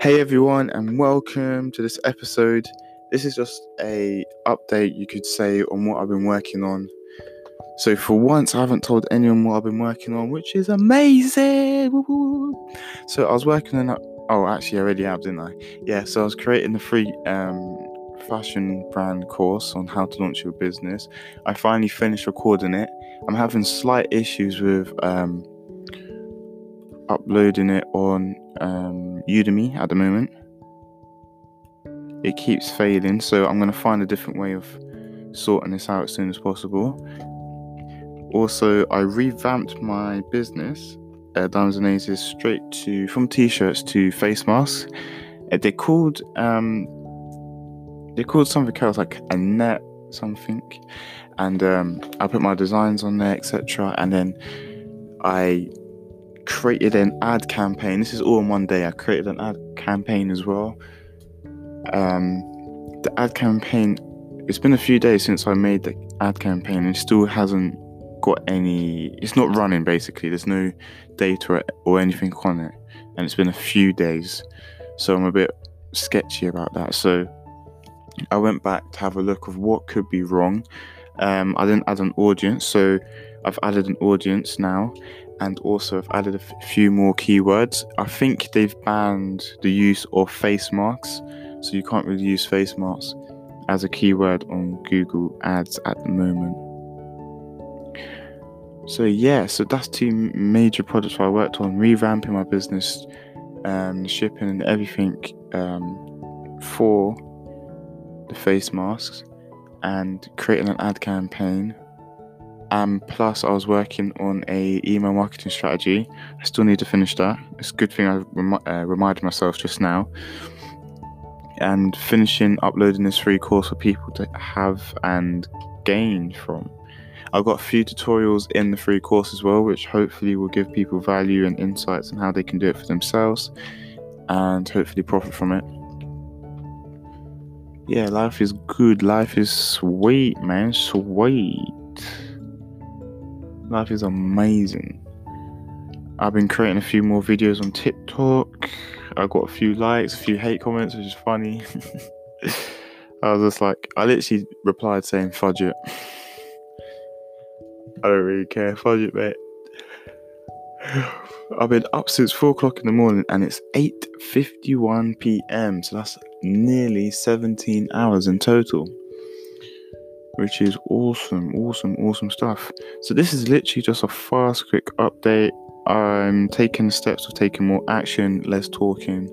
Hey everyone, and welcome to this episode. This is just a update, you could say, on what I've been working on. So for once, I haven't told anyone what I've been working on, which is amazing. Woo-hoo. So I was working on. Oh, actually, I already have, didn't I? Yeah. So I was creating the free um, fashion brand course on how to launch your business. I finally finished recording it. I'm having slight issues with. Um, uploading it on um, Udemy at the moment. It keeps failing, so I'm going to find a different way of sorting this out as soon as possible. Also, I revamped my business, uh, Diamonds and Aces, straight to from t-shirts to face masks. Uh, they're called um, they're called something else like a net something, and um, I put my designs on there, etc. And then I created an ad campaign. This is all in one day. I created an ad campaign as well. Um, the ad campaign. It's been a few days since I made the ad campaign, and still hasn't got any. It's not running basically. There's no data or anything on it, and it's been a few days, so I'm a bit sketchy about that. So I went back to have a look of what could be wrong. Um, I didn't add an audience, so I've added an audience now, and also I've added a f- few more keywords. I think they've banned the use of face masks, so you can't really use face masks as a keyword on Google Ads at the moment. So yeah, so that's two major projects I worked on: revamping my business, um, shipping and everything um, for the face masks, and creating an ad campaign and plus I was working on a email marketing strategy. I still need to finish that. It's a good thing I rem- uh, reminded myself just now. And finishing uploading this free course for people to have and gain from. I've got a few tutorials in the free course as well, which hopefully will give people value and insights on how they can do it for themselves and hopefully profit from it. Yeah, life is good. Life is sweet, man. Sweet. Life is amazing. I've been creating a few more videos on TikTok. I got a few likes, a few hate comments, which is funny. I was just like, I literally replied saying, fudge it. I don't really care, fudge it, mate. I've been up since 4 o'clock in the morning and it's 8.51 pm, so that's nearly 17 hours in total which is awesome, awesome, awesome stuff. So this is literally just a fast, quick update. I'm taking steps of taking more action, less talking,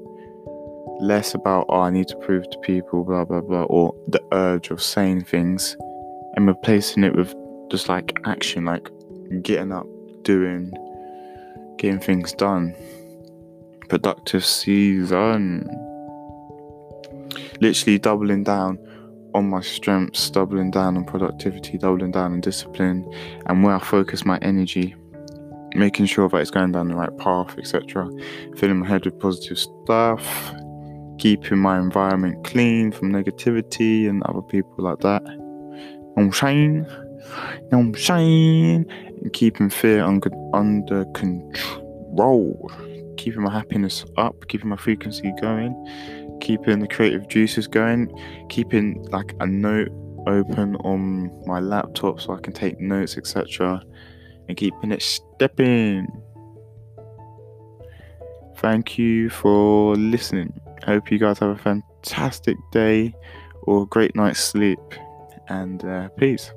less about oh I need to prove to people, blah blah blah, or the urge of saying things, and replacing it with just like action, like getting up, doing, getting things done. Productive season. Literally doubling down on my strengths, doubling down on productivity, doubling down on discipline, and where I focus my energy, making sure that it's going down the right path, etc. Filling my head with positive stuff, keeping my environment clean from negativity and other people like that. I'm saying, I'm saying, and keeping fear under, under control, keeping my happiness up, keeping my frequency going keeping the creative juices going, keeping like a note open on my laptop so I can take notes, etc., and keeping it stepping. Thank you for listening. Hope you guys have a fantastic day or great night's sleep, and uh, peace.